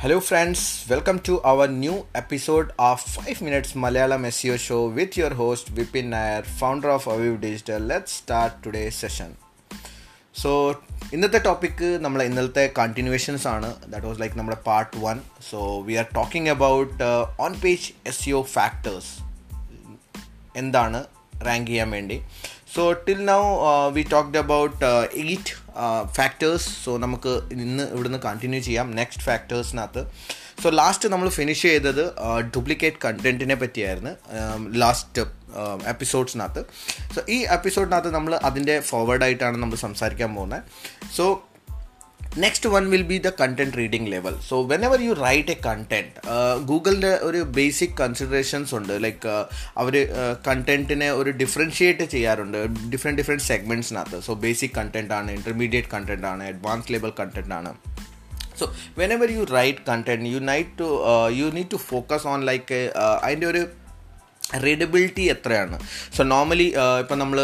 Hello, friends. Welcome to our new episode of 5 Minutes Malayalam SEO Show with your host Vipin Nair, founder of Aviv Digital. Let's start today's session. So ഇന്നത്തെ topic നമ്മൾ ഇന്നലത്തെ continuations ആണ് that was like നമ്മുടെ part one so we are talking about on page S U factors എന്താണ് rank ചെയ്യാൻ വേണ്ടി so till now we talked about eight factors so നമുക്ക് ഇന്ന് ഇവിടുന്ന് കണ്ടിന്യൂ ചെയ്യാം. നെക്സ്റ്റ് ഫാക്ടേഴ്സിനകത്ത് സോ ലാസ്റ്റ് നമ്മൾ ഫിനിഷ് ചെയ്തത് ഡ്യൂപ്ലിക്കേറ്റ് കണ്ടന്റിനെ പറ്റിയായിരുന്നു. ലാസ്റ്റ് എപ്പിസോഡ്സിനകത്ത് സോ ഈ എപ്പിസോഡിനകത്ത് നമ്മൾ അതിന്റെ ഫോർവേഡായിട്ടാണ് നമ്മൾ സംസാരിക്കാൻ പോകുന്നത്. So next one will be the content reading level so whenever you write a content ഗൂഗിളിന്റെ ഒരു ബേസിക് കൺസിഡറേഷൻസ് ഉണ്ട്. ലൈക്ക് അവർ കണ്ടന്റിനെ ഒരു ഡിഫറൻഷിയേറ്റ് ചെയ്യാറുണ്ട്. ഡിഫറെന്റ് ഡിഫറെന്റ് സെഗ്മെന്റ്സിനകത്ത് സോ ബേസിക് കണ്ടന്റ് ആണ് ഇന്റർമീഡിയറ്റ് കണ്ടന്റ് ആണ് അഡ്വാൻസ് ലെവൽ കണ്ടന്റ് ആണ്. So whenever you write content you need to you need to focus on like അതിന്റെ ഒരു റീഡബിലിറ്റി എത്രയാണ്? സോ നോർമലി ഇപ്പം നമ്മൾ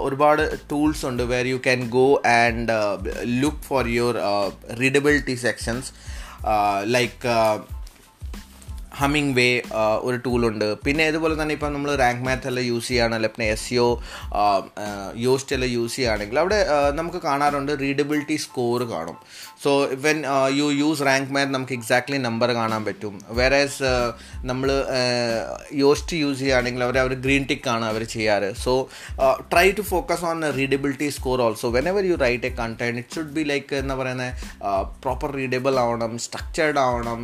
ഒരുപാട് ടൂൾസ് ഉണ്ട് where you can go and look for your readability sections like Hemingway ഒരു ടൂളുണ്ട് പിന്നെ ഇതുപോലെ തന്നെ ഇപ്പം നമ്മൾ റാങ്ക് മാത്ത് എല്ലാം യൂസ് ചെയ്യുകയാണെങ്കിൽ പിന്നെ എസ് സിഒ യോസ്റ്റ് എല്ലാം യൂസ് ചെയ്യുകയാണെങ്കിൽ അവിടെ നമുക്ക് കാണാറുണ്ട് റീഡബിലിറ്റി സ്കോർ കാണും. So when you use rank math നമുക്ക് എക്സാക്ട്ലി നമ്പർ കാണാൻ പറ്റും. വേറേസ് നമ്മൾ യോസ്റ്റ് യൂസ് ചെയ്യുകയാണെങ്കിൽ അവർ അവർ ഗ്രീൻ ടിക്ക് ആണ് അവർ ചെയ്യാറ്. So try to focus on readability score also whenever you write a content it should be like എന്താ പറയുന്നത് പ്രോപ്പർ റീഡബിൾ ആവണം സ്ട്രക്ചേർഡ് ആവണം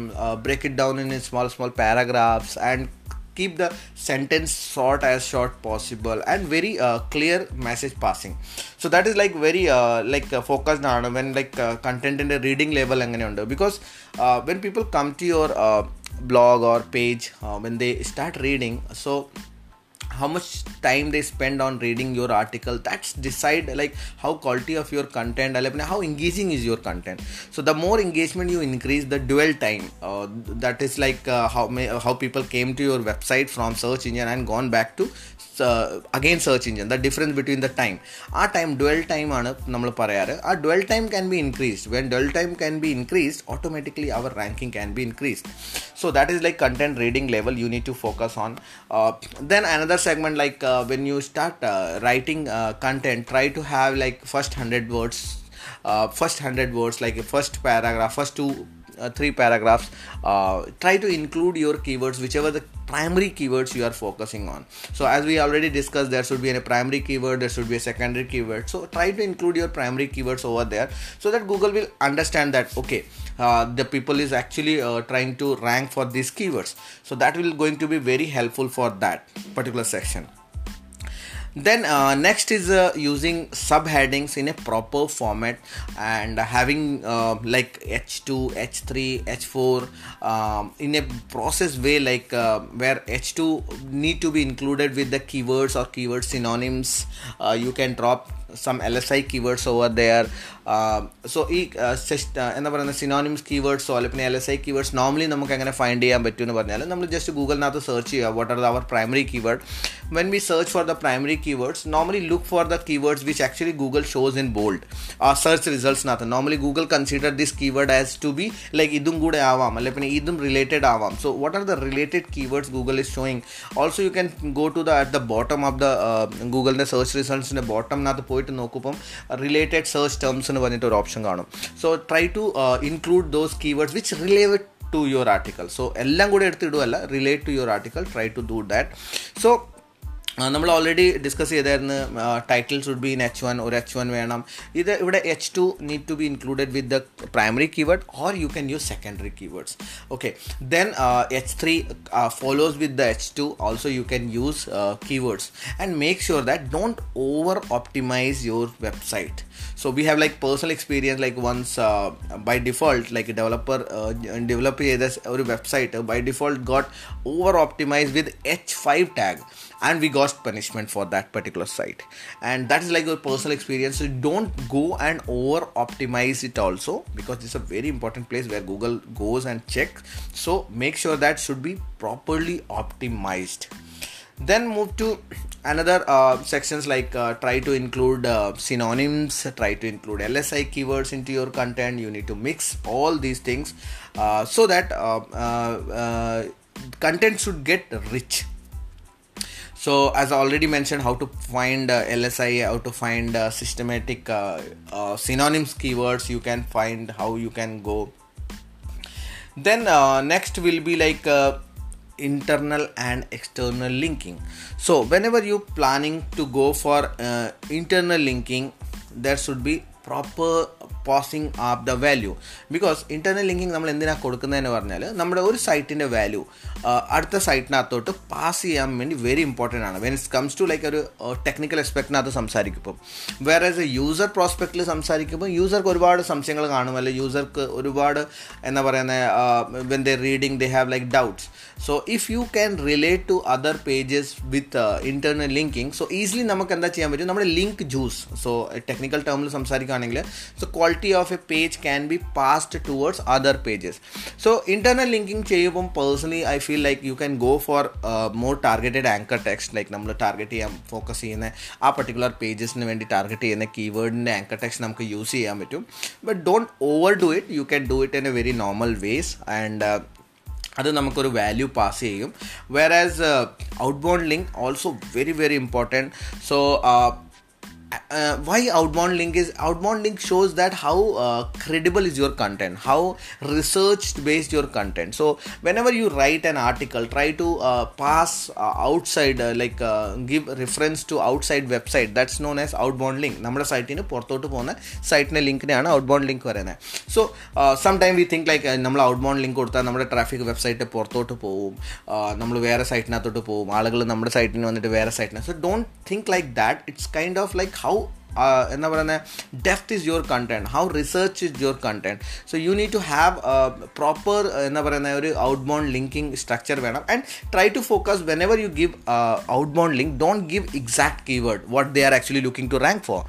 break it down in small small paragraphs and keep the sentence short as short possible and very uh, clear message passing. So that is like very uh, like uh, focused on when like uh, content in the reading level because uh, when people come to your uh, blog or page uh, when they start reading so how much time they spend on reading your article that's decide like how quality of your content how engaging is your content so the more engagement you increase the dwell time uh, that is like uh, how how people came to your website from search engine and gone back to again search engine the difference between the time ആ time dual time ആണ് നമ്മൾ പറയാറ് ആ dwell time can be increased when dual time can be increased automatically our ranking can be increased so that is like content reading level you need to focus on uh, then another segment like uh, when you start uh, writing content try to have like first 100 words first 100 words like first paragraph first two uh, three paragraphs uh, try to include your keywords whichever the primary keywords you are focusing on. So as we already discussed there should be a primary keyword there should be a secondary keyword. So try to include your primary keywords over there so that google will understand that okay uh, the people is actually trying to rank for these keywords. So that will going to be very helpful for that particular section. Then uh, next is uh, using subheadings in a proper format and having uh, like h2 h3 h4 um, in a process way like where h2 need to be included with the keywords or keyword synonyms you can drop some LSI keywords over there. So ഈ എന്താ പറയുക synonyms കീവേഡ്സോ അല്ലെങ്കിൽ പിന്നെ L S I keywords normally നമുക്ക് എങ്ങനെ find ചെയ്യാൻ പറ്റും എന്ന് പറഞ്ഞാൽ നമ്മൾ ജസ്റ്റ് ഗൂഗിളിനകത്ത് സെർച്ച് ചെയ്യുക what are our primary keyword when we search for the primary keywords normally look for the keywords which actually Google shows in bold ആ search റിസൾട്ട്സിനകത്ത് normally Google consider this keyword as to be like ഇതും കൂടെ ആവാം അല്ലെങ്കിൽ പിന്നെ ഇതും related ആവാം so what are the related keywords Google is showing also you can go to the at the bottom of the ഗൂഗിളിൻ്റെ search റിസൾട്ട്സിൻ്റെ ബോട്ടംനകത്ത് പോയിട്ട് നോക്കുമ്പം റിലേറ്റഡ് സെർച്ച് ടേംസ് എന്ന് പറഞ്ഞിട്ട് ഒരു ഓപ്ഷൻ കാണും. So try to include those keywords which relate to your article so എല്ലാം കൂടെ എടുത്തിടുവല്ല relate to your article try to do that so നമ്മൾ ഓൾറെഡി ഡിസ്കസ് ചെയ്തായിരുന്നു title should be in H one ഒരു H one വേണം ഇത് ഇവിടെ H two need to be included with the primary keyword or you can use secondary keywords okay then H three follows with the H two also you can use keywords and make sure that don't over optimize your website so we have like personal experience like once uh, by default like a developer uh, develop a website uh, by default got over optimized with h5 tag and we got punishment for that particular site. And that is like a personal experience. So don't go and over optimize it also because it's a very important place where google goes and checks. So make sure that should be properly optimized. Then move to another uh, sections like uh, try to include uh, synonyms try to include lsi keywords into your content. You need to mix all these things uh, so that uh, uh, content should get rich so as i already mentioned how to find uh, lsi how to find uh, systematic uh, synonyms keywords you can find how you can go. Then next will be like internal and external linking. So whenever you planning to go for uh, internal linking there should be proper passing up the value because internal linking നമ്മൾ എന്തിനാണ് കൊടുക്കുന്നതെന്ന് പറഞ്ഞാൽ നമ്മുടെ ഒരു സൈറ്റിന്റെ value അടുത്ത സൈറ്റിനകത്തോട്ട് pass ചെയ്യാൻ വേണ്ടി very important ആണ്. When it's comes to like ഒരു ടെക്നിക്കൽ എക്സ്പെക്റ്റിനകത്ത് സംസാരിക്കുമ്പോൾ വേറെ എ യൂസർ പ്രോസ്പെക്റ്റിൽ സംസാരിക്കുമ്പോൾ യൂസർക്ക് ഒരുപാട് സംശയങ്ങൾ കാണും. അല്ലെങ്കിൽ യൂസർക്ക് ഒരുപാട് എന്താ പറയുന്ന when the reading they have like doubts so if you can relate to other pages with internal linking so easily നമുക്ക് എന്താ ചെയ്യാൻ പറ്റും? നമ്മുടെ ലിങ്ക് ജ്യൂസ് സോ ടെക്നിക്കൽ ടേമിൽ സംസാരിക്കുകയാണെങ്കിൽ so quality of a page can be passed towards other pages so internal linking ചെയ്യുമ്പം personally I feel like you can go for more targeted anchor text like നമ്മൾ target ചെയ്യാൻ focus ചെയ്യുന്ന ആ particular പേജസിന് വേണ്ടി target ചെയ്യുന്ന കീവേഡിൻ്റെ anchor text നമുക്ക് use ചെയ്യാൻ പറ്റും but don't over do it you can do it in A very normal vase and അത് നമുക്കൊരു വാല്യൂ പാസ് ചെയ്യും were as out bond link also very very important so uh, why outbound link is outbound link shows that how uh, credible is your content how researched based your content so whenever you write an article try to uh, pass uh, outside uh, like uh, give reference to outside website that's known as outbound link നമ്മുടെ സൈറ്റിന് പുറത്തോട്ട് പോകുന്ന സൈറ്റിന്റെ ലിങ്കിനെയാണ് outbound link പറയുന്നത് so some time we think like നമ്മൾ outbound link കൊടുത്താൽ നമ്മുടെ ട്രാഫിക് വെബ്സൈറ്റ് പുറത്തോട്ട് പോവും നമ്മൾ വേറെ സൈറ്റിനകത്തോട്ട് പോവും ആളുകൾ നമ്മുടെ സൈറ്റിന് വന്നിട്ട് വേറെ സൈറ്റിന് so don't think like that it's kind of like how എന്താ പറയുന്നത് deft is your content how research is your content so you need to have proper എന്താ പറയുന്ന ഒരു ഔട്ട് ബൗണ്ട് ലിങ്കിങ് സ്ട്രക്ചർ വേണം and try to focus whenever you give out bound link don't give exact keyword what they are actually looking to rank for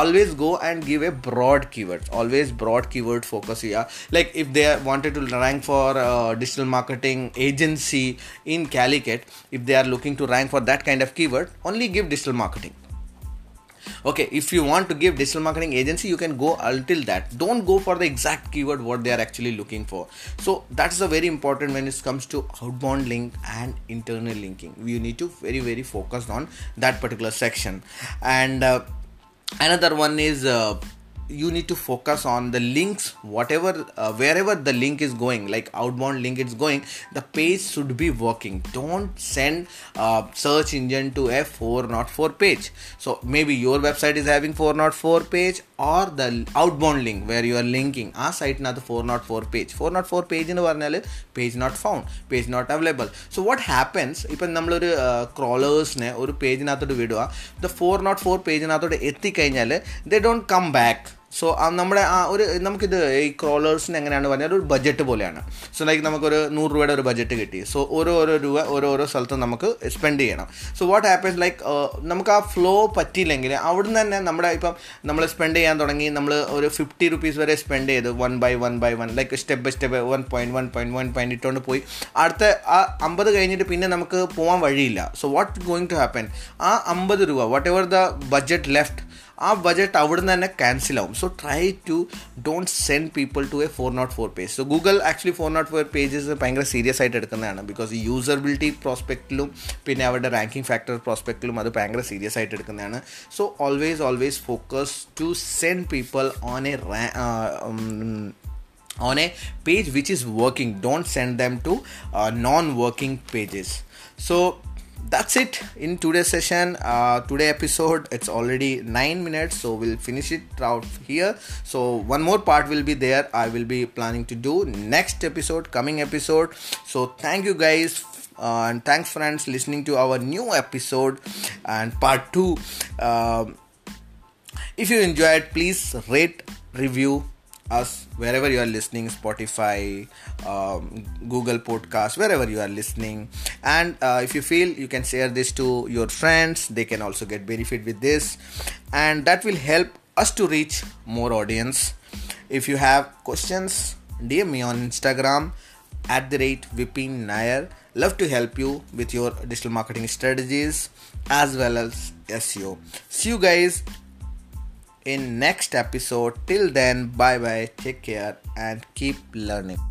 always go and give a broad keyword always broad keyword focus here like if they wanted to rank for uh, digital marketing agency in calicut if they are looking to rank for that kind of keyword only give digital marketing okay if you want to give digital marketing agency you can go until that. Don't go for the exact keyword what they are actually looking for. So that's a very important when it comes to outbound link and internal linking. You need to very very focus on that particular section. And uh, another one is uh, you need to focus on the links whatever uh, wherever the link is going like outbound link it's going the page should be working don't send uh, search engine to a 404 page so maybe your website is having 404 page or the outbound link where you are linking ആ സൈറ്റിനകത്ത് four not four page four not four page എന്ന് പറഞ്ഞാൽ page not found page not available so what happens ഇപ്പം നമ്മളൊരു ക്രോളേഴ്സിനെ ഒരു പേജിനകത്തോട്ട് വിടുക the four not four പേജിനകത്തോട്ട് എത്തിക്കഴിഞ്ഞാൽ they don't come back So നമ്മുടെ ആ ഒരു നമുക്കിത് ഈ ക്രോളേഴ്സിന് എങ്ങനെയാണ് പറഞ്ഞാൽ ഒരു ബഡ്ജറ്റ് പോലെയാണ്. സോ ലൈക്ക് നമുക്കൊരു നൂറ് രൂപയുടെ ഒരു ബഡ്ജറ്റ് കിട്ടി. സോ ഓരോരോ ഓരോ രൂപ ഓരോരോ സ്ഥലത്ത് നമുക്ക് സ്പെൻഡ് ചെയ്യണം. സോ വാട്ട് ഹാപ്പൻസ് ലൈക്ക് നമുക്ക് ആ ഫ്ലോ പറ്റിയില്ലെങ്കിൽ അവിടുന്ന് തന്നെ നമ്മുടെ ഇപ്പം നമ്മൾ സ്പെൻഡ് ചെയ്യാൻ തുടങ്ങി നമ്മൾ ഒരു ഫിഫ്റ്റി റുപ്പീസ് വരെ സ്പെൻഡ് ചെയ്ത് one by one by one like step by step one point one point one point ഇട്ടുകൊണ്ട് പോയി. അടുത്ത ആ അമ്പത് കഴിഞ്ഞിട്ട് പിന്നെ നമുക്ക് പോകാൻ വഴിയില്ല. So what going to happen ആ അമ്പത് രൂപ whatever the budget left ആ ബഡ്ജറ്റ് അവിടുന്ന് തന്നെ ക്യാൻസൽ ആവും. So try to don't send people to a four not four page so Google actually four not four pages ഭയങ്കര serious ആയിട്ട് എടുക്കുന്നതാണ്. ബിക്കോസ് യൂസബിലിറ്റി പ്രോസ്പെക്റ്റിലും പിന്നെ അവരുടെ റാങ്കിങ് ഫാക്ടർ പ്രോസ്പെക്റ്റിലും അത് ഭയങ്കര സീരിയസ് ആയിട്ട് എടുക്കുന്നതാണ്. So always always focus to send people on a on a page which is working. Don't send them to uh, non-working pages. So that's it in today's session. Uh, today episode it's already nine minutes so we'll finish it out here. So one more part will be there i will be planning to do next episode coming episode. So thank you guys uh, and thanks friends listening to our new episode and part two. Um, if you enjoyed please rate review us wherever you are listening spotify um, google podcast wherever you are listening. And uh, if you feel you can share this to your friends they can also get benefit with this. And that will help us to reach more audience. If you have questions dm me on instagram at the rate vipin nayar. Love to help you with your digital marketing strategies as well as SEO. See you guys in next episode. Till then, bye bye. Take care and keep learning.